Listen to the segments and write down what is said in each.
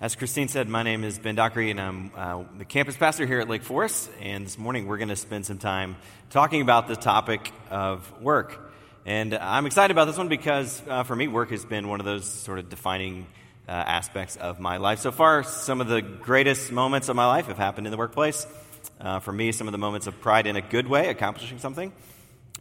As Christine said, my name is Ben Dockery, and I'm uh, the campus pastor here at Lake Forest. And this morning, we're going to spend some time talking about the topic of work. And I'm excited about this one because, uh, for me, work has been one of those sort of defining uh, aspects of my life. So far, some of the greatest moments of my life have happened in the workplace. Uh, for me, some of the moments of pride in a good way, accomplishing something,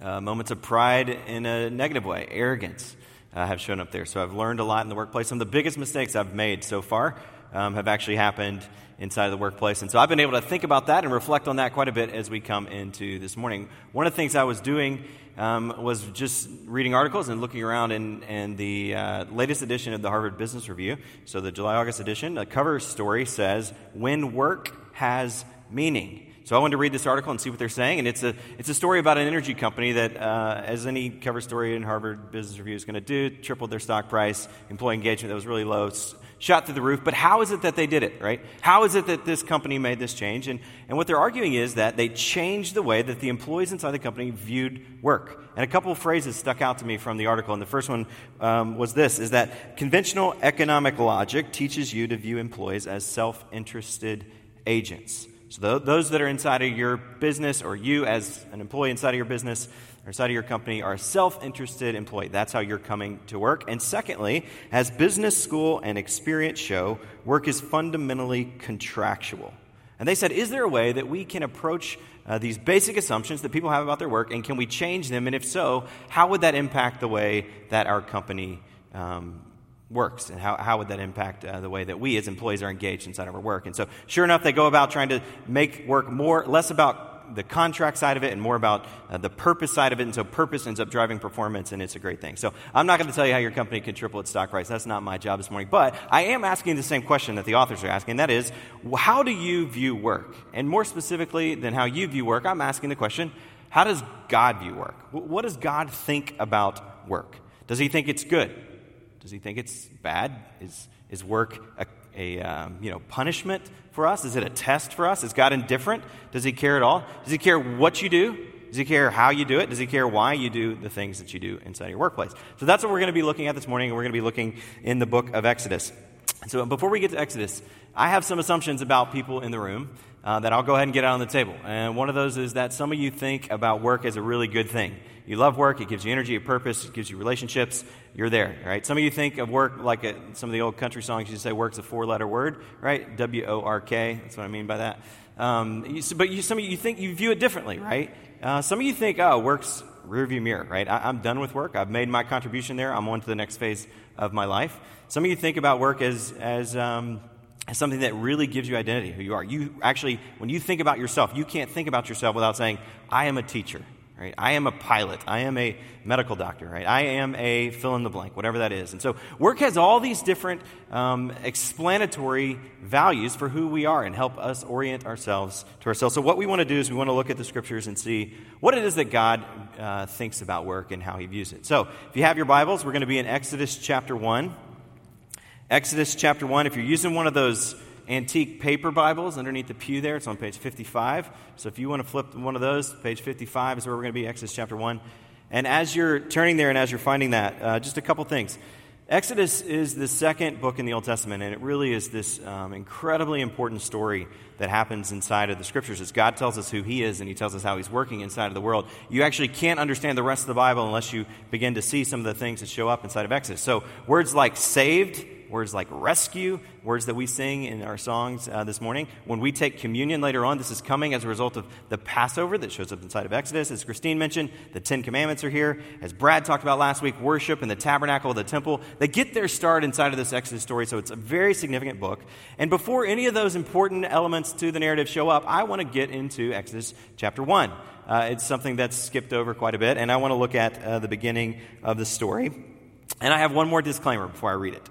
uh, moments of pride in a negative way, arrogance uh, have shown up there. So I've learned a lot in the workplace. Some of the biggest mistakes I've made so far um, have actually happened inside of the workplace. And so I've been able to think about that and reflect on that quite a bit as we come into this morning. One of the things I was doing um, was just reading articles and looking around in, the uh, latest edition of the Harvard Business Review. So the July August edition, the cover story says, When Work Has Meaning. So I wanted to read this article and see what they're saying. And it's a, it's a story about an energy company that, uh, as any cover story in Harvard Business Review is going to do, tripled their stock price, employee engagement that was really low, shot through the roof. But how is it that they did it, right? How is it that this company made this change? And, and what they're arguing is that they changed the way that the employees inside the company viewed work. And a couple of phrases stuck out to me from the article. And the first one um, was this, is that conventional economic logic teaches you to view employees as self-interested agents. So, those that are inside of your business, or you as an employee inside of your business or inside of your company, are a self interested employee. That's how you're coming to work. And secondly, as business school and experience show, work is fundamentally contractual. And they said, is there a way that we can approach uh, these basic assumptions that people have about their work, and can we change them? And if so, how would that impact the way that our company um, works and how, how would that impact uh, the way that we as employees are engaged inside of our work? And so sure enough they go about trying to make work more less about the contract side of it and more about uh, the purpose side of it. And so purpose ends up driving performance and it's a great thing. So i'm not going to tell you how your company can triple its stock price. That's not my job this morning. But i am asking the same question that the authors are asking. That is how do you view work? And more specifically than how you view work i'm asking the question how does god view work? What does god think about work? Does he think it's good does he think it's bad? Is, is work a, a um, you know, punishment for us? Is it a test for us? Is God indifferent? Does he care at all? Does he care what you do? Does he care how you do it? Does he care why you do the things that you do inside your workplace? So that's what we're going to be looking at this morning, and we're going to be looking in the book of Exodus. So before we get to Exodus, I have some assumptions about people in the room uh, that I'll go ahead and get out on the table. And one of those is that some of you think about work as a really good thing. You love work, it gives you energy, a purpose, it gives you relationships, you're there, right? Some of you think of work like a, some of the old country songs, you say work's a four letter word, right? W O R K, that's what I mean by that. Um, you, but you, some of you think, you view it differently, right? Uh, some of you think, oh, work's rearview mirror, right? I, am done with work, I've made my contribution there, I'm on to the next phase of my life. Some of you think about work as, as, um, as something that really gives you identity, who you are. You actually, when you think about yourself, you can't think about yourself without saying, I am a teacher, right? I am a pilot. I am a medical doctor, right? I am a fill in the blank, whatever that is. And so work has all these different um, explanatory values for who we are and help us orient ourselves to ourselves. So what we want to do is we want to look at the scriptures and see what it is that God uh, thinks about work and how he views it. So if you have your Bibles, we're going to be in Exodus chapter 1. Exodus chapter 1, if you're using one of those antique paper Bibles underneath the pew there. It's on page 55. So if you want to flip one of those, page 55 is where we're going to be, Exodus chapter 1. And as you're turning there and as you're finding that, uh, just a couple things. Exodus is the second book in the Old Testament, and it really is this um, incredibly important story that happens inside of the scriptures. As God tells us who He is and He tells us how He's working inside of the world, you actually can't understand the rest of the Bible unless you begin to see some of the things that show up inside of Exodus. So, words like saved, words like rescue, words that we sing in our songs uh, this morning. When we take communion later on, this is coming as a result of the Passover that shows up inside of Exodus. As Christine mentioned, the Ten Commandments are here. As Brad talked about last week, worship and the tabernacle of the temple. They get their start inside of this Exodus story, so it's a very significant book. And before any of those important elements to the narrative show up, I want to get into Exodus chapter 1. Uh, it's something that's skipped over quite a bit, and I want to look at uh, the beginning of the story. And I have one more disclaimer before I read it.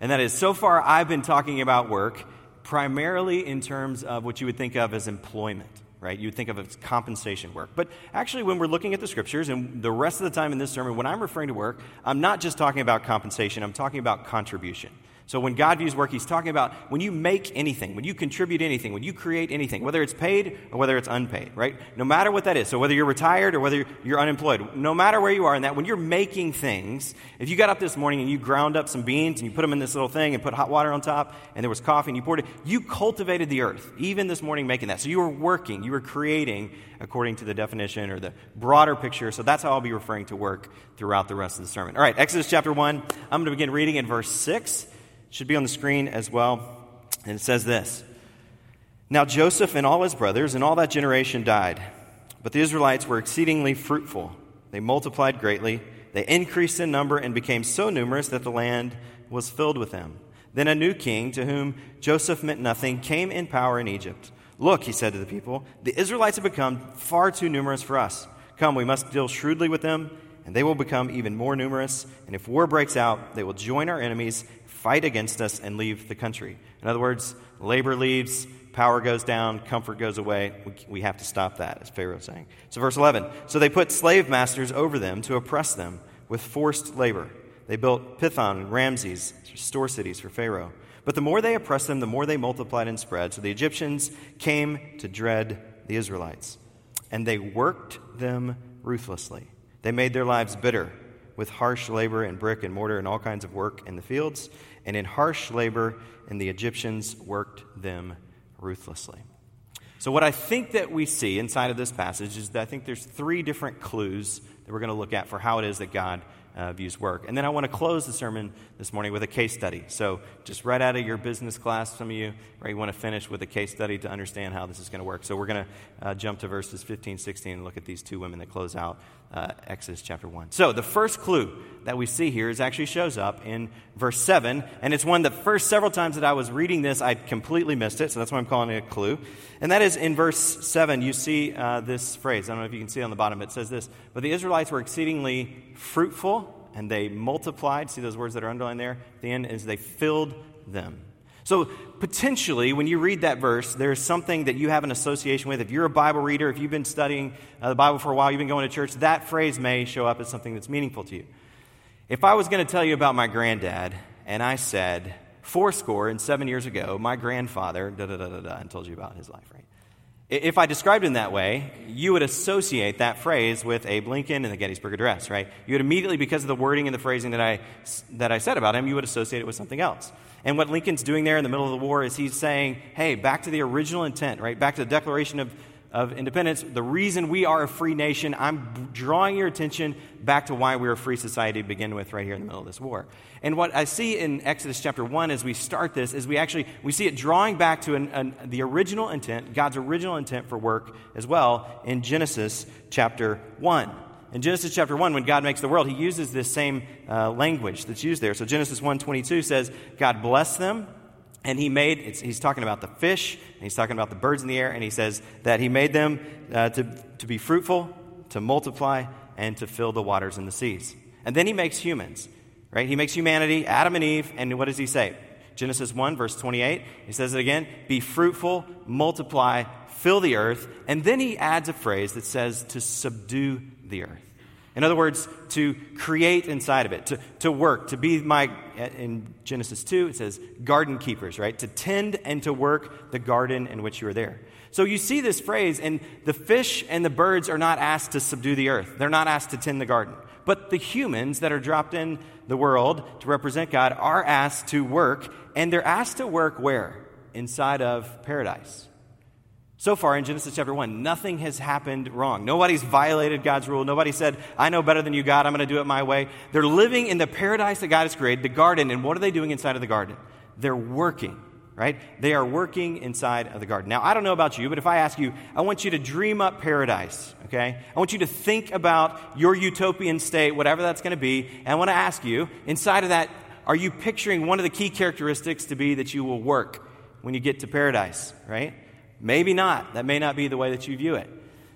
And that is, so far I've been talking about work primarily in terms of what you would think of as employment, right? You would think of as compensation work. But actually, when we're looking at the scriptures, and the rest of the time in this sermon, when I'm referring to work, I'm not just talking about compensation, I'm talking about contribution. So when God views work, he's talking about when you make anything, when you contribute anything, when you create anything, whether it's paid or whether it's unpaid, right? No matter what that is. So whether you're retired or whether you're unemployed, no matter where you are in that, when you're making things, if you got up this morning and you ground up some beans and you put them in this little thing and put hot water on top and there was coffee and you poured it, you cultivated the earth, even this morning making that. So you were working, you were creating according to the definition or the broader picture. So that's how I'll be referring to work throughout the rest of the sermon. All right, Exodus chapter 1. I'm going to begin reading in verse 6 should be on the screen as well. And it says this Now Joseph and all his brothers and all that generation died, but the Israelites were exceedingly fruitful. They multiplied greatly, they increased in number and became so numerous that the land was filled with them. Then a new king, to whom Joseph meant nothing, came in power in Egypt. Look, he said to the people, the Israelites have become far too numerous for us. Come, we must deal shrewdly with them, and they will become even more numerous. And if war breaks out, they will join our enemies fight against us and leave the country. In other words, labor leaves, power goes down, comfort goes away. We, we have to stop that, as Pharaoh is saying. So, verse 11 So they put slave masters over them to oppress them with forced labor. They built Pithom and Ramses, store cities for Pharaoh. But the more they oppressed them, the more they multiplied and spread. So the Egyptians came to dread the Israelites. And they worked them ruthlessly. They made their lives bitter with harsh labor and brick and mortar and all kinds of work in the fields. And in harsh labor, and the Egyptians worked them ruthlessly. So, what I think that we see inside of this passage is that I think there's three different clues that we're going to look at for how it is that God uh, views work. And then I want to close the sermon this morning with a case study. So, just right out of your business class, some of you, right, you want to finish with a case study to understand how this is going to work. So, we're going to uh, jump to verses 15, 16, and look at these two women that close out uh, Exodus chapter 1. So, the first clue that we see here is actually shows up in verse 7, and it's one that first several times that I was reading this, I completely missed it, so that's why I'm calling it a clue. And that is in verse 7, you see uh, this phrase. I don't know if you can see it on the bottom. It says this But the Israelites were exceedingly fruitful and they multiplied. See those words that are underlined there? At the end is they filled them. So, potentially, when you read that verse, there's something that you have an association with. If you're a Bible reader, if you've been studying uh, the Bible for a while, you've been going to church, that phrase may show up as something that's meaningful to you. If I was going to tell you about my granddad, and I said, four score and seven years ago, my grandfather, da da da da da, and told you about his life, right? If I described him that way, you would associate that phrase with Abe Lincoln and the Gettysburg Address, right? You would immediately, because of the wording and the phrasing that I, that I said about him, you would associate it with something else. And what Lincoln's doing there in the middle of the war is he's saying, hey, back to the original intent, right? Back to the Declaration of of independence, the reason we are a free nation, I'm drawing your attention back to why we're a free society to begin with right here in the middle of this war. And what I see in Exodus chapter 1 as we start this is we actually we see it drawing back to an, an, the original intent, God's original intent for work as well in Genesis chapter 1. In Genesis chapter 1, when God makes the world, he uses this same uh, language that's used there. So Genesis 1.22 says, God blessed them and he made, he's talking about the fish, and he's talking about the birds in the air, and he says that he made them uh, to, to be fruitful, to multiply, and to fill the waters and the seas. And then he makes humans, right? He makes humanity, Adam and Eve, and what does he say? Genesis 1, verse 28, he says it again be fruitful, multiply, fill the earth. And then he adds a phrase that says to subdue the earth. In other words, to create inside of it, to, to work, to be my, in Genesis 2, it says garden keepers, right? To tend and to work the garden in which you are there. So you see this phrase, and the fish and the birds are not asked to subdue the earth. They're not asked to tend the garden. But the humans that are dropped in the world to represent God are asked to work, and they're asked to work where? Inside of paradise. So far in Genesis chapter 1, nothing has happened wrong. Nobody's violated God's rule. Nobody said, I know better than you, God. I'm going to do it my way. They're living in the paradise that God has created, the garden. And what are they doing inside of the garden? They're working, right? They are working inside of the garden. Now, I don't know about you, but if I ask you, I want you to dream up paradise, okay? I want you to think about your utopian state, whatever that's going to be. And I want to ask you, inside of that, are you picturing one of the key characteristics to be that you will work when you get to paradise, right? Maybe not. That may not be the way that you view it.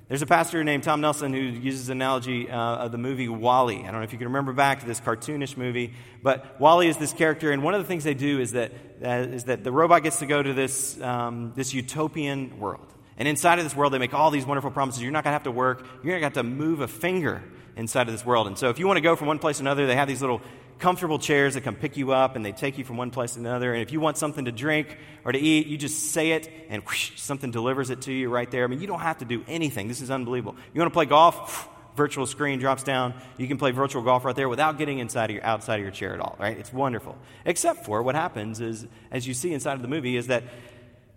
There's a pastor named Tom Nelson who uses an analogy uh, of the movie WALL-E. I don't know if you can remember back to this cartoonish movie, but WALL-E is this character, and one of the things they do is that, uh, is that the robot gets to go to this, um, this utopian world. And inside of this world, they make all these wonderful promises. You're not going to have to work. You're not going to have to move a finger inside of this world. And so if you want to go from one place to another, they have these little comfortable chairs that come pick you up and they take you from one place to another. And if you want something to drink or to eat, you just say it and whoosh, something delivers it to you right there. I mean, you don't have to do anything. This is unbelievable. You want to play golf? virtual screen drops down. You can play virtual golf right there without getting inside of your, outside of your chair at all, right? It's wonderful. Except for what happens is, as you see inside of the movie, is that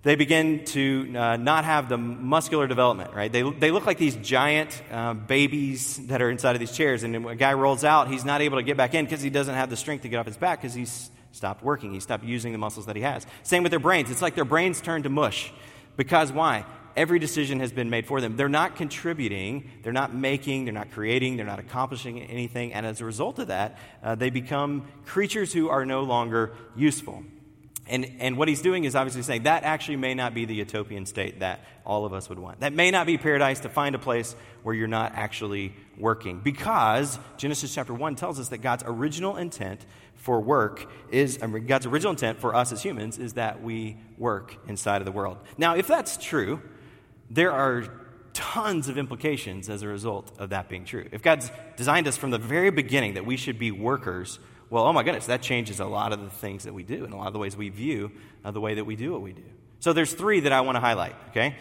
they begin to uh, not have the muscular development, right? They, they look like these giant uh, babies that are inside of these chairs. And when a guy rolls out, he's not able to get back in because he doesn't have the strength to get off his back because he's stopped working. He stopped using the muscles that he has. Same with their brains. It's like their brains turn to mush. Because why? every decision has been made for them. They're not contributing, they're not making, they're not creating, they're not accomplishing anything. And as a result of that, uh, they become creatures who are no longer useful. And, and what he's doing is obviously saying that actually may not be the utopian state that all of us would want. That may not be paradise to find a place where you're not actually working. Because Genesis chapter 1 tells us that God's original intent for work is, God's original intent for us as humans is that we work inside of the world. Now, if that's true, there are tons of implications as a result of that being true. If God's designed us from the very beginning that we should be workers, well, oh my goodness, that changes a lot of the things that we do and a lot of the ways we view uh, the way that we do what we do. So there's three that I want to highlight, okay?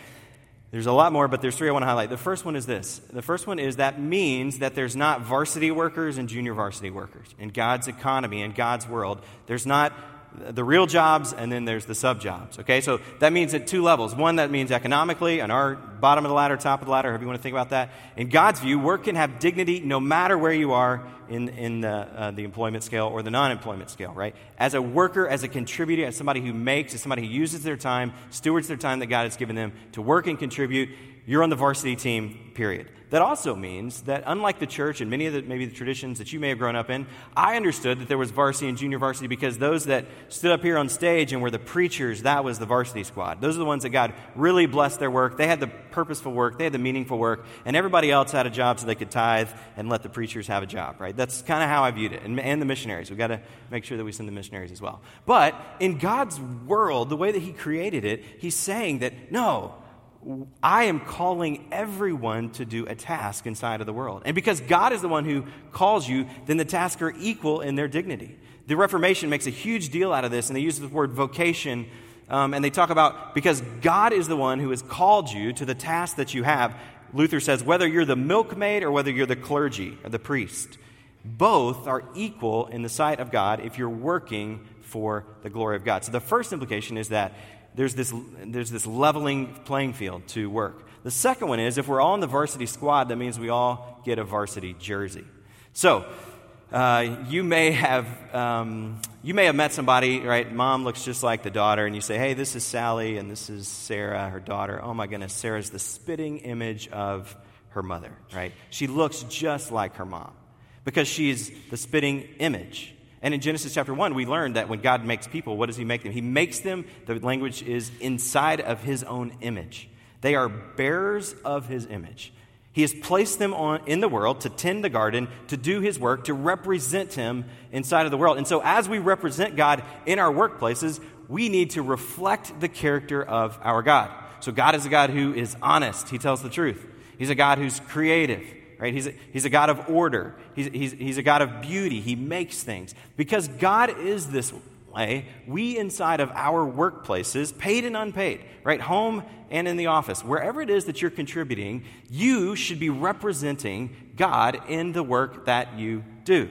There's a lot more, but there's three I want to highlight. The first one is this. The first one is that means that there's not varsity workers and junior varsity workers. In God's economy, in God's world, there's not the real jobs and then there's the sub jobs. Okay, so that means at two levels. One, that means economically, on our bottom of the ladder, top of the ladder, however you want to think about that. In God's view, work can have dignity no matter where you are in, in the, uh, the employment scale or the non employment scale, right? As a worker, as a contributor, as somebody who makes, as somebody who uses their time, stewards their time that God has given them to work and contribute, you're on the varsity team, period. That also means that, unlike the church and many of the maybe the traditions that you may have grown up in, I understood that there was varsity and junior varsity because those that stood up here on stage and were the preachers, that was the varsity squad. Those are the ones that God really blessed their work. They had the purposeful work, they had the meaningful work, and everybody else had a job so they could tithe and let the preachers have a job, right? That's kind of how I viewed it. And, and the missionaries. We've got to make sure that we send the missionaries as well. But in God's world, the way that He created it, He's saying that no, I am calling everyone to do a task inside of the world. And because God is the one who calls you, then the tasks are equal in their dignity. The Reformation makes a huge deal out of this, and they use the word vocation. Um, and they talk about because God is the one who has called you to the task that you have. Luther says, whether you're the milkmaid or whether you're the clergy or the priest, both are equal in the sight of God if you're working for the glory of God. So the first implication is that there's this, there's this leveling playing field to work. The second one is if we're all in the varsity squad, that means we all get a varsity jersey. So, uh, you may have um, you may have met somebody right mom looks just like the daughter and you say hey this is sally and this is sarah her daughter oh my goodness sarah's the spitting image of her mother right she looks just like her mom because she's the spitting image and in Genesis chapter 1, we learned that when God makes people, what does He make them? He makes them, the language is inside of His own image. They are bearers of His image. He has placed them on, in the world to tend the garden, to do His work, to represent Him inside of the world. And so, as we represent God in our workplaces, we need to reflect the character of our God. So, God is a God who is honest, He tells the truth. He's a God who's creative right? He's a, he's a God of order. He's, he's, he's a God of beauty. He makes things. Because God is this way, we inside of our workplaces, paid and unpaid, right? Home and in the office, wherever it is that you're contributing, you should be representing God in the work that you do.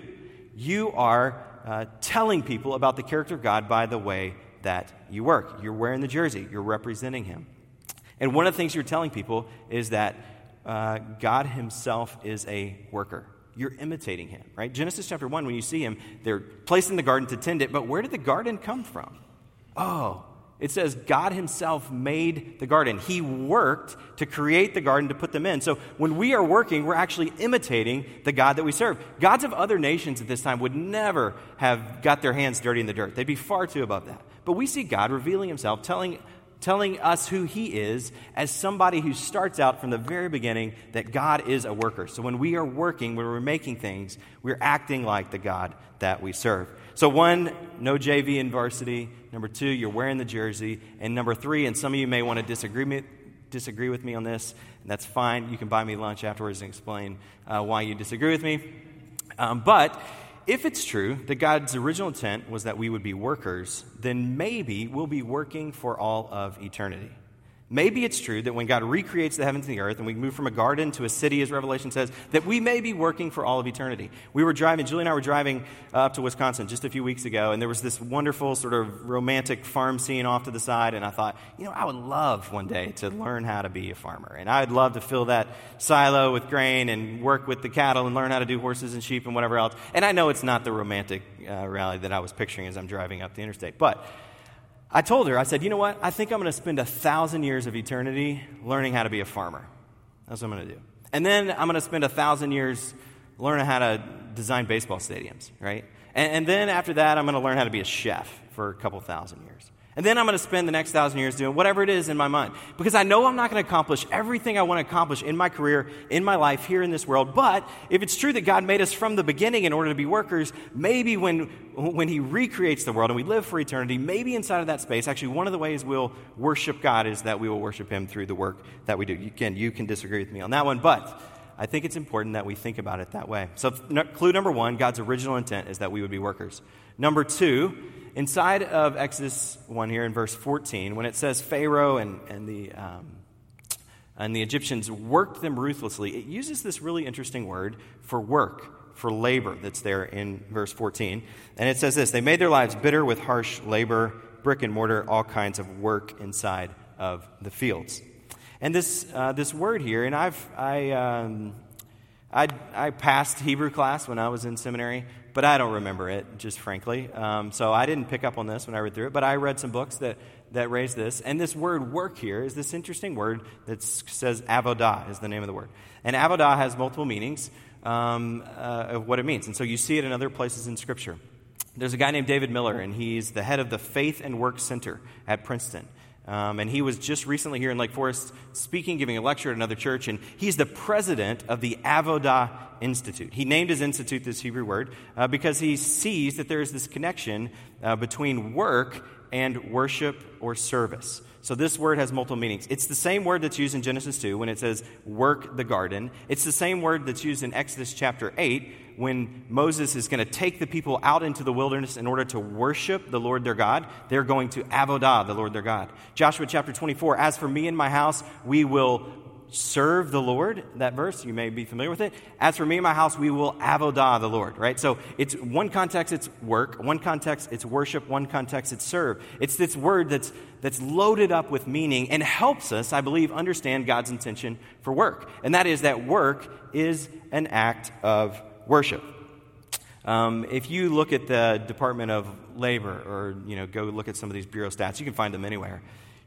You are uh, telling people about the character of God by the way that you work. You're wearing the jersey, you're representing Him. And one of the things you're telling people is that uh, God Himself is a worker. You're imitating Him, right? Genesis chapter 1, when you see Him, they're placed in the garden to tend it, but where did the garden come from? Oh, it says God Himself made the garden. He worked to create the garden to put them in. So when we are working, we're actually imitating the God that we serve. Gods of other nations at this time would never have got their hands dirty in the dirt, they'd be far too above that. But we see God revealing Himself, telling telling us who he is as somebody who starts out from the very beginning that God is a worker. So when we are working, when we're making things, we're acting like the God that we serve. So, one, no JV in varsity. Number two, you're wearing the jersey. And number three, and some of you may want to disagree, disagree with me on this, and that's fine. You can buy me lunch afterwards and explain uh, why you disagree with me. Um, but if it's true that God's original intent was that we would be workers, then maybe we'll be working for all of eternity. Maybe it's true that when God recreates the heavens and the earth and we move from a garden to a city, as Revelation says, that we may be working for all of eternity. We were driving, Julie and I were driving up to Wisconsin just a few weeks ago, and there was this wonderful sort of romantic farm scene off to the side, and I thought, you know, I would love one day to learn how to be a farmer. And I'd love to fill that silo with grain and work with the cattle and learn how to do horses and sheep and whatever else. And I know it's not the romantic uh, rally that I was picturing as I'm driving up the interstate, but I told her, I said, you know what? I think I'm going to spend a thousand years of eternity learning how to be a farmer. That's what I'm going to do. And then I'm going to spend a thousand years learning how to design baseball stadiums, right? And, and then after that, I'm going to learn how to be a chef for a couple thousand years. And then I'm going to spend the next thousand years doing whatever it is in my mind. Because I know I'm not going to accomplish everything I want to accomplish in my career, in my life, here in this world. But if it's true that God made us from the beginning in order to be workers, maybe when, when He recreates the world and we live for eternity, maybe inside of that space, actually, one of the ways we'll worship God is that we will worship Him through the work that we do. Again, you can disagree with me on that one, but I think it's important that we think about it that way. So, clue number one God's original intent is that we would be workers. Number two, inside of Exodus 1 here in verse 14, when it says Pharaoh and, and, the, um, and the Egyptians worked them ruthlessly, it uses this really interesting word for work, for labor, that's there in verse 14. And it says this They made their lives bitter with harsh labor, brick and mortar, all kinds of work inside of the fields. And this, uh, this word here, and I've, I, um, I, I passed Hebrew class when I was in seminary, but I don't remember it, just frankly. Um, so I didn't pick up on this when I read through it, but I read some books that, that raised this. And this word work here is this interesting word that says avodah is the name of the word. And avodah has multiple meanings um, uh, of what it means. And so you see it in other places in Scripture. There's a guy named David Miller, and he's the head of the Faith and Work Center at Princeton. Um, and he was just recently here in Lake Forest speaking, giving a lecture at another church, and he's the president of the Avodah Institute. He named his institute this Hebrew word uh, because he sees that there is this connection uh, between work and worship or service. So this word has multiple meanings. It's the same word that's used in Genesis 2 when it says work the garden. It's the same word that's used in Exodus chapter 8 when Moses is going to take the people out into the wilderness in order to worship the Lord their God. They're going to avodah the Lord their God. Joshua chapter 24, as for me and my house, we will serve the Lord, that verse, you may be familiar with it. As for me and my house, we will avodah the Lord, right? So it's one context, it's work. One context, it's worship. One context, it's serve. It's this word that's, that's loaded up with meaning and helps us, I believe, understand God's intention for work. And that is that work is an act of worship. Um, if you look at the Department of Labor or, you know, go look at some of these bureau stats, you can find them anywhere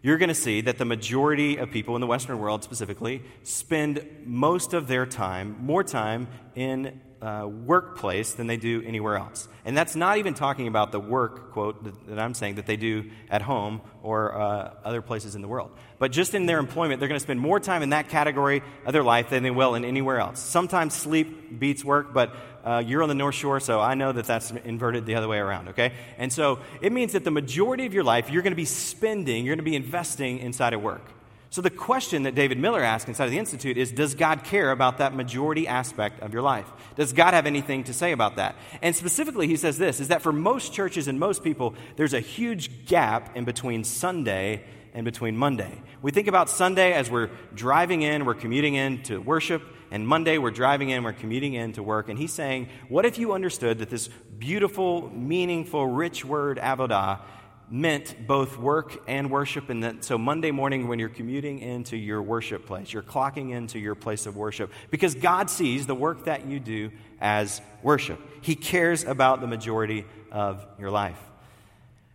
you're going to see that the majority of people in the Western world specifically spend most of their time, more time, in uh, workplace than they do anywhere else. And that's not even talking about the work, quote, that, that I'm saying that they do at home or uh, other places in the world. But just in their employment, they're going to spend more time in that category of their life than they will in anywhere else. Sometimes sleep beats work, but uh, you're on the North Shore, so I know that that's inverted the other way around, okay? And so it means that the majority of your life, you're going to be spending, you're going to be investing inside of work. So the question that David Miller asked inside of the Institute is Does God care about that majority aspect of your life? Does God have anything to say about that? And specifically, he says this is that for most churches and most people, there's a huge gap in between Sunday and between Monday. We think about Sunday as we're driving in, we're commuting in to worship, and Monday we're driving in, we're commuting in to work. And he's saying, What if you understood that this beautiful, meaningful, rich word, avodah, meant both work and worship. And that, so Monday morning, when you're commuting into your worship place, you're clocking into your place of worship because God sees the work that you do as worship. He cares about the majority of your life.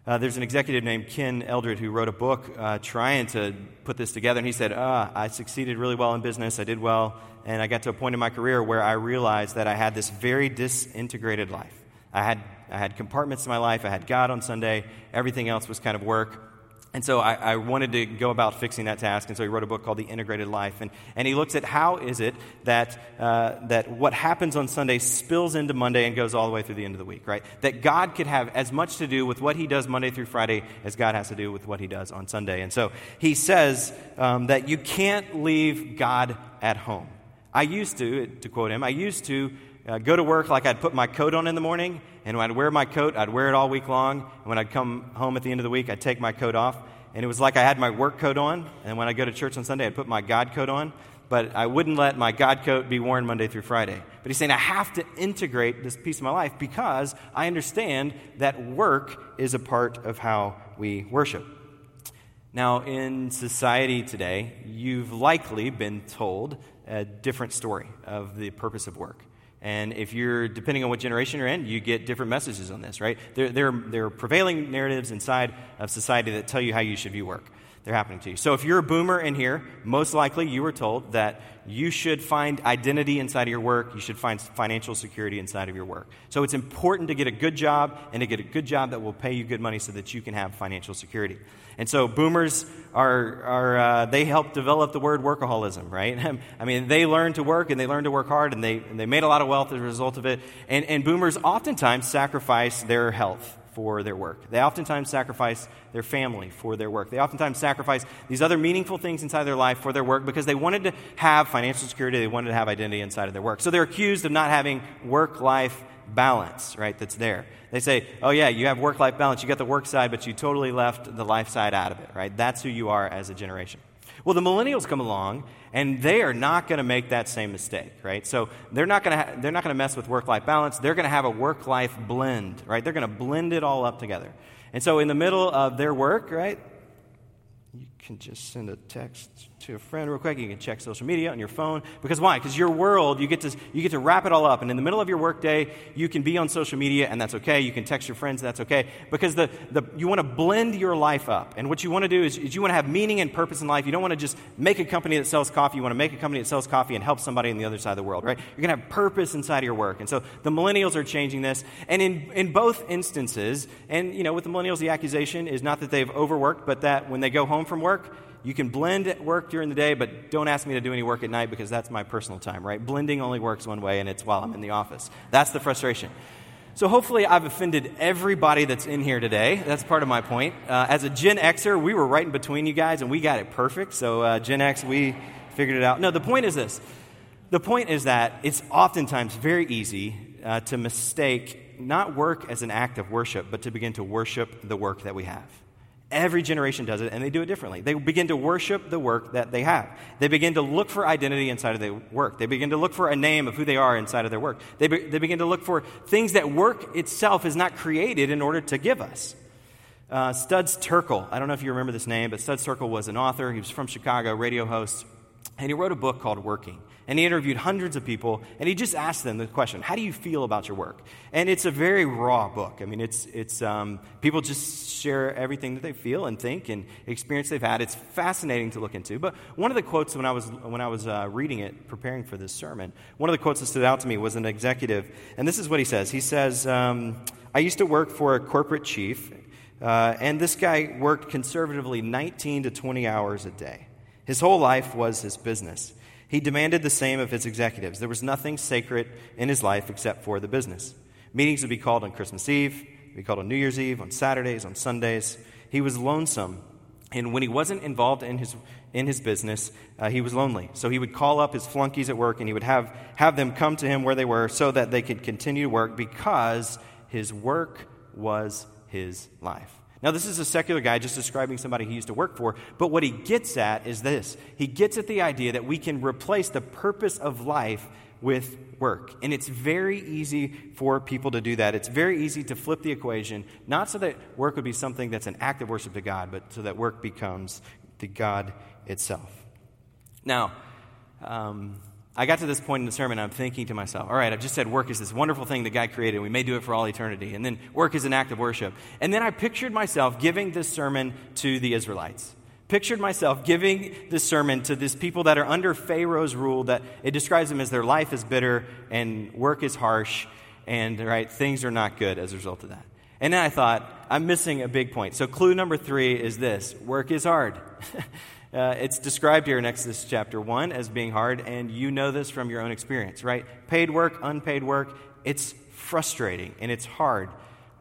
Uh, there's an executive named Ken Eldred who wrote a book uh, trying to put this together, and he said, ah, I succeeded really well in business, I did well, and I got to a point in my career where I realized that I had this very disintegrated life. I had, I had compartments in my life, I had God on Sunday, everything else was kind of work. And so I, I, wanted to go about fixing that task, and so he wrote a book called The Integrated Life. And, and he looks at how is it that, uh, that what happens on Sunday spills into Monday and goes all the way through the end of the week, right? That God could have as much to do with what he does Monday through Friday as God has to do with what he does on Sunday. And so he says um, that you can't leave God at home. I used to, to quote him, I used to uh, go to work like I'd put my coat on in the morning, and when I'd wear my coat, I'd wear it all week long. And when I'd come home at the end of the week, I'd take my coat off. And it was like I had my work coat on, and when I go to church on Sunday, I'd put my God coat on. But I wouldn't let my God coat be worn Monday through Friday. But he's saying I have to integrate this piece of my life because I understand that work is a part of how we worship. Now, in society today, you've likely been told a different story of the purpose of work. And if you're, depending on what generation you're in, you get different messages on this, right? There, there, there are prevailing narratives inside of society that tell you how you should view work. They're happening to you. So if you're a boomer in here, most likely you were told that you should find identity inside of your work. You should find financial security inside of your work. So it's important to get a good job and to get a good job that will pay you good money so that you can have financial security. And so boomers are, are uh, they helped develop the word workaholism, right? I mean, they learned to work and they learned to work hard and they, and they made a lot of wealth as a result of it. And, and boomers oftentimes sacrifice their health for their work. They oftentimes sacrifice their family for their work. They oftentimes sacrifice these other meaningful things inside their life for their work because they wanted to have financial security, they wanted to have identity inside of their work. So they're accused of not having work life balance, right, that's there. They say, oh, yeah, you have work life balance, you got the work side, but you totally left the life side out of it, right? That's who you are as a generation. Well, the millennials come along, and they are not going to make that same mistake, right? So they're not going to ha- they're not going to mess with work-life balance. They're going to have a work-life blend, right? They're going to blend it all up together. And so in the middle of their work, right, you can just send a text to a friend real quick. You can check social media on your phone. Because why? Because your world, you get, to, you get to wrap it all up. And in the middle of your workday, you can be on social media, and that's okay. You can text your friends, that's okay. Because the, the, you want to blend your life up. And what you want to do is, is you want to have meaning and purpose in life. You don't want to just make a company that sells coffee. You want to make a company that sells coffee and help somebody on the other side of the world, right? You're going to have purpose inside of your work. And so the millennials are changing this. And in, in both instances, and, you know, with the millennials, the accusation is not that they've overworked, but that when they go home from work, you can blend at work during the day, but don't ask me to do any work at night because that's my personal time, right? Blending only works one way, and it's while I'm in the office. That's the frustration. So hopefully, I've offended everybody that's in here today. That's part of my point. Uh, as a Gen Xer, we were right in between you guys, and we got it perfect. So, uh, Gen X, we figured it out. No, the point is this. The point is that it's oftentimes very easy uh, to mistake not work as an act of worship, but to begin to worship the work that we have. Every generation does it, and they do it differently. They begin to worship the work that they have. They begin to look for identity inside of their work. They begin to look for a name of who they are inside of their work. They, be, they begin to look for things that work itself is not created in order to give us. Uh, Studs Terkel, I don't know if you remember this name, but Studs Terkel was an author. He was from Chicago, radio host, and he wrote a book called Working and he interviewed hundreds of people, and he just asked them the question, How do you feel about your work? And it's a very raw book. I mean, it's, it's um, people just share everything that they feel and think and experience they've had. It's fascinating to look into. But one of the quotes when I was, when I was uh, reading it, preparing for this sermon, one of the quotes that stood out to me was an executive, and this is what he says. He says, um, I used to work for a corporate chief, uh, and this guy worked conservatively 19 to 20 hours a day. His whole life was his business. He demanded the same of his executives. There was nothing sacred in his life except for the business. Meetings would be called on Christmas Eve, be called on New Year's Eve, on Saturdays, on Sundays. He was lonesome. And when he wasn't involved in his, in his business, uh, he was lonely. So he would call up his flunkies at work and he would have, have them come to him where they were so that they could continue to work because his work was his life. Now, this is a secular guy just describing somebody he used to work for, but what he gets at is this he gets at the idea that we can replace the purpose of life with work. And it's very easy for people to do that. It's very easy to flip the equation, not so that work would be something that's an act of worship to God, but so that work becomes the God itself. Now, um, I got to this point in the sermon, I'm thinking to myself, all right, I've just said work is this wonderful thing that God created. We may do it for all eternity. And then work is an act of worship. And then I pictured myself giving this sermon to the Israelites. Pictured myself giving this sermon to these people that are under Pharaoh's rule, that it describes them as their life is bitter and work is harsh and, right, things are not good as a result of that. And then I thought, I'm missing a big point. So, clue number three is this work is hard. uh, it's described here in Exodus chapter 1 as being hard, and you know this from your own experience, right? Paid work, unpaid work, it's frustrating and it's hard.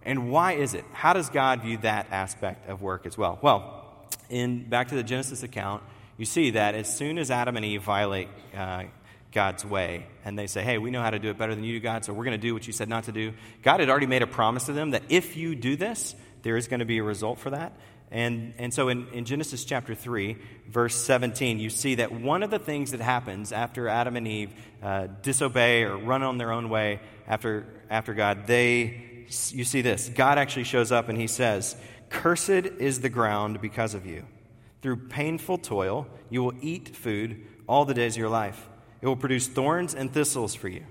And why is it? How does God view that aspect of work as well? Well, in back to the Genesis account, you see that as soon as Adam and Eve violate uh, God's way and they say, hey, we know how to do it better than you do, God, so we're going to do what you said not to do, God had already made a promise to them that if you do this, there is going to be a result for that. And, and so in, in Genesis chapter 3, verse 17, you see that one of the things that happens after Adam and Eve uh, disobey or run on their own way after, after God, they, you see this. God actually shows up and he says, Cursed is the ground because of you. Through painful toil, you will eat food all the days of your life. It will produce thorns and thistles for you.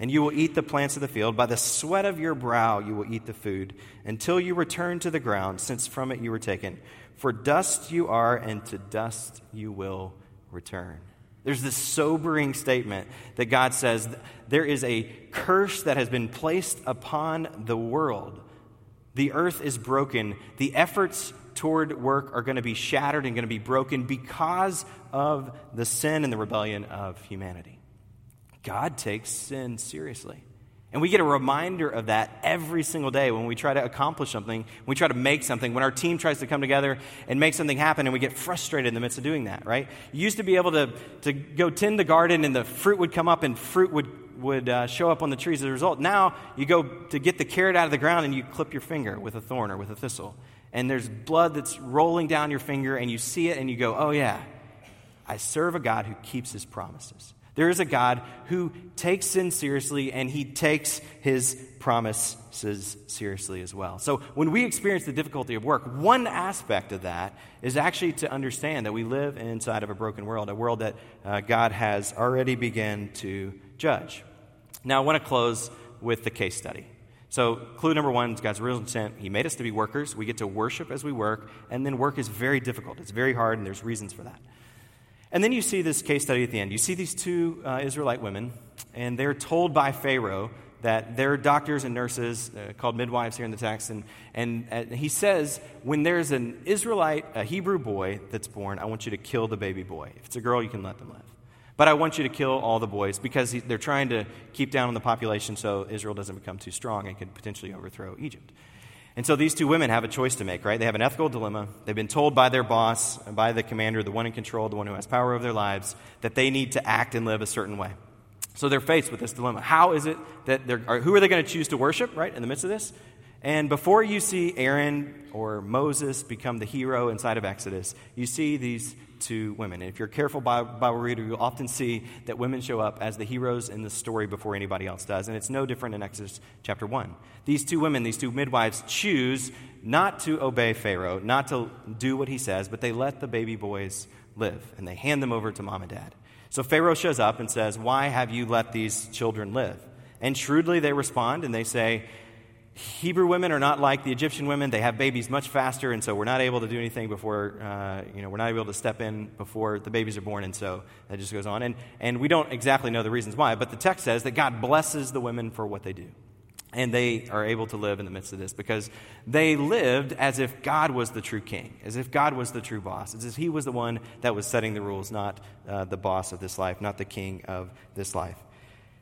And you will eat the plants of the field. By the sweat of your brow you will eat the food until you return to the ground, since from it you were taken. For dust you are, and to dust you will return. There's this sobering statement that God says there is a curse that has been placed upon the world. The earth is broken. The efforts toward work are going to be shattered and going to be broken because of the sin and the rebellion of humanity. God takes sin seriously. And we get a reminder of that every single day when we try to accomplish something, when we try to make something, when our team tries to come together and make something happen, and we get frustrated in the midst of doing that, right? You used to be able to, to go tend the garden and the fruit would come up and fruit would, would uh, show up on the trees as a result. Now you go to get the carrot out of the ground and you clip your finger with a thorn or with a thistle. And there's blood that's rolling down your finger, and you see it and you go, oh, yeah, I serve a God who keeps his promises. There is a God who takes sin seriously and he takes his promises seriously as well. So when we experience the difficulty of work, one aspect of that is actually to understand that we live inside of a broken world, a world that uh, God has already begun to judge. Now, I want to close with the case study. So, clue number one is God's real intent. He made us to be workers. We get to worship as we work, and then work is very difficult. It's very hard, and there's reasons for that. And then you see this case study at the end. You see these two uh, Israelite women, and they're told by Pharaoh that they're doctors and nurses, uh, called midwives here in the text. And, and uh, he says, when there's an Israelite, a Hebrew boy that's born, I want you to kill the baby boy. If it's a girl, you can let them live. But I want you to kill all the boys because he, they're trying to keep down on the population so Israel doesn't become too strong and could potentially overthrow Egypt. And so these two women have a choice to make, right? They have an ethical dilemma. They've been told by their boss, by the commander, the one in control, the one who has power over their lives, that they need to act and live a certain way. So they're faced with this dilemma. How is it that they're, who are they going to choose to worship, right, in the midst of this? And before you see Aaron or Moses become the hero inside of Exodus, you see these two women. And if you're a careful Bible reader, you'll often see that women show up as the heroes in the story before anybody else does. And it's no different in Exodus chapter 1. These two women, these two midwives, choose not to obey Pharaoh, not to do what he says, but they let the baby boys live and they hand them over to mom and dad. So Pharaoh shows up and says, Why have you let these children live? And shrewdly they respond and they say, Hebrew women are not like the Egyptian women. They have babies much faster, and so we're not able to do anything before, uh, you know, we're not able to step in before the babies are born, and so that just goes on. And, and we don't exactly know the reasons why, but the text says that God blesses the women for what they do. And they are able to live in the midst of this because they lived as if God was the true king, as if God was the true boss, as if he was the one that was setting the rules, not uh, the boss of this life, not the king of this life.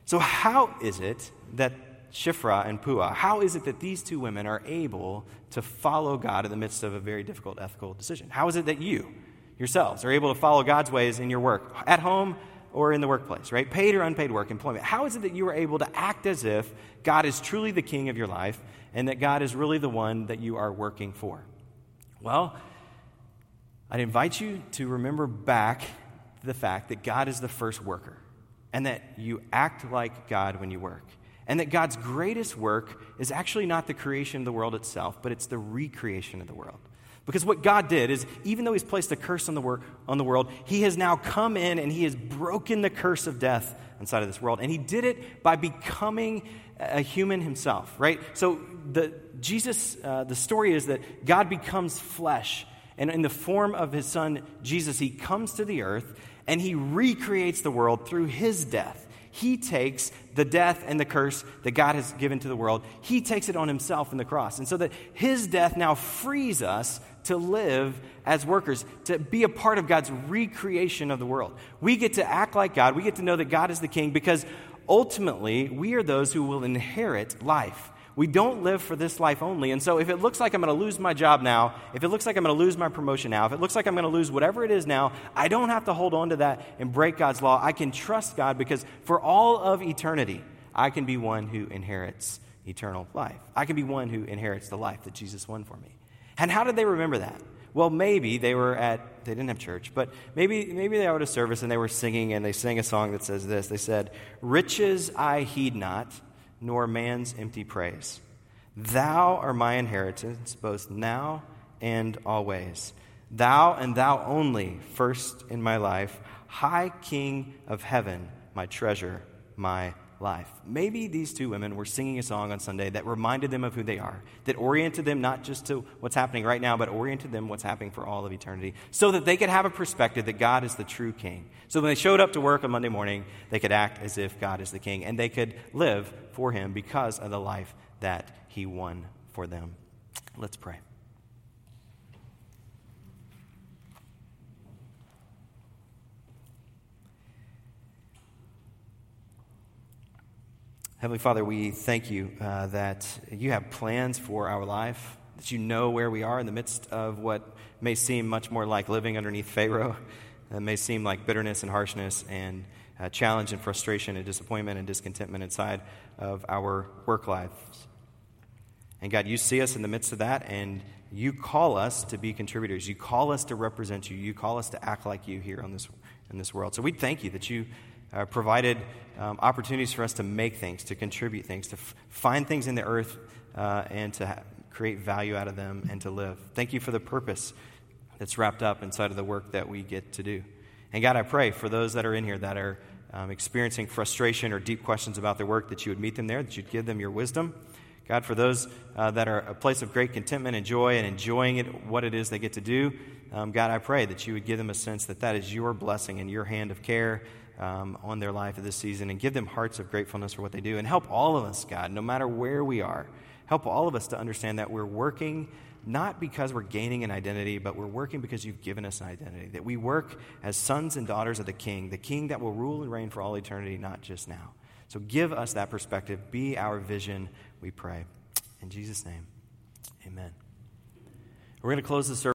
So, how is it that Shiphrah and Puah, how is it that these two women are able to follow God in the midst of a very difficult ethical decision? How is it that you yourselves are able to follow God's ways in your work, at home or in the workplace, right? Paid or unpaid work, employment. How is it that you are able to act as if God is truly the king of your life and that God is really the one that you are working for? Well, I'd invite you to remember back the fact that God is the first worker and that you act like God when you work and that God's greatest work is actually not the creation of the world itself, but it's the recreation of the world. Because what God did is, even though He's placed a curse on the, on the world, He has now come in and He has broken the curse of death inside of this world. And He did it by becoming a human Himself, right? So the, Jesus, uh, the story is that God becomes flesh. And in the form of His Son, Jesus, He comes to the earth and He recreates the world through His death. He takes the death and the curse that God has given to the world, He takes it on Himself in the cross. And so that His death now frees us to live as workers, to be a part of God's recreation of the world. We get to act like God. We get to know that God is the King because ultimately we are those who will inherit life. We don't live for this life only. And so if it looks like I'm going to lose my job now, if it looks like I'm going to lose my promotion now, if it looks like I'm going to lose whatever it is now, I don't have to hold on to that and break God's law. I can trust God because for all of eternity, I can be one who inherits eternal life. I can be one who inherits the life that Jesus won for me. And how did they remember that? Well, maybe they were at, they didn't have church, but maybe, maybe they were at a service and they were singing and they sang a song that says this. They said, Riches I heed not nor man's empty praise. Thou art my inheritance, both now and always. Thou and thou only, first in my life, high King of heaven, my treasure, my life. Maybe these two women were singing a song on Sunday that reminded them of who they are, that oriented them not just to what's happening right now, but oriented them what's happening for all of eternity, so that they could have a perspective that God is the true king. So when they showed up to work on Monday morning, they could act as if God is the king, and they could live for him because of the life that he won for them. Let's pray. Heavenly Father, we thank you uh, that you have plans for our life, that you know where we are in the midst of what may seem much more like living underneath Pharaoh. It may seem like bitterness and harshness and uh, challenge and frustration and disappointment and discontentment inside of our work lives. And God, you see us in the midst of that, and you call us to be contributors. You call us to represent you. You call us to act like you here on this, in this world. So we thank you that you uh, provided um, opportunities for us to make things, to contribute things, to f- find things in the earth uh, and to ha- create value out of them and to live. Thank you for the purpose that's wrapped up inside of the work that we get to do. And God, I pray for those that are in here that are um, experiencing frustration or deep questions about their work, that you would meet them there, that you'd give them your wisdom. God, for those uh, that are a place of great contentment and joy and enjoying it, what it is they get to do, um, God, I pray that you would give them a sense that that is your blessing and your hand of care um, on their life of this season and give them hearts of gratefulness for what they do. And help all of us, God, no matter where we are, help all of us to understand that we're working not because we're gaining an identity, but we're working because you've given us an identity. That we work as sons and daughters of the King, the King that will rule and reign for all eternity, not just now. So give us that perspective. Be our vision, we pray. In Jesus' name, amen. We're going to close the service.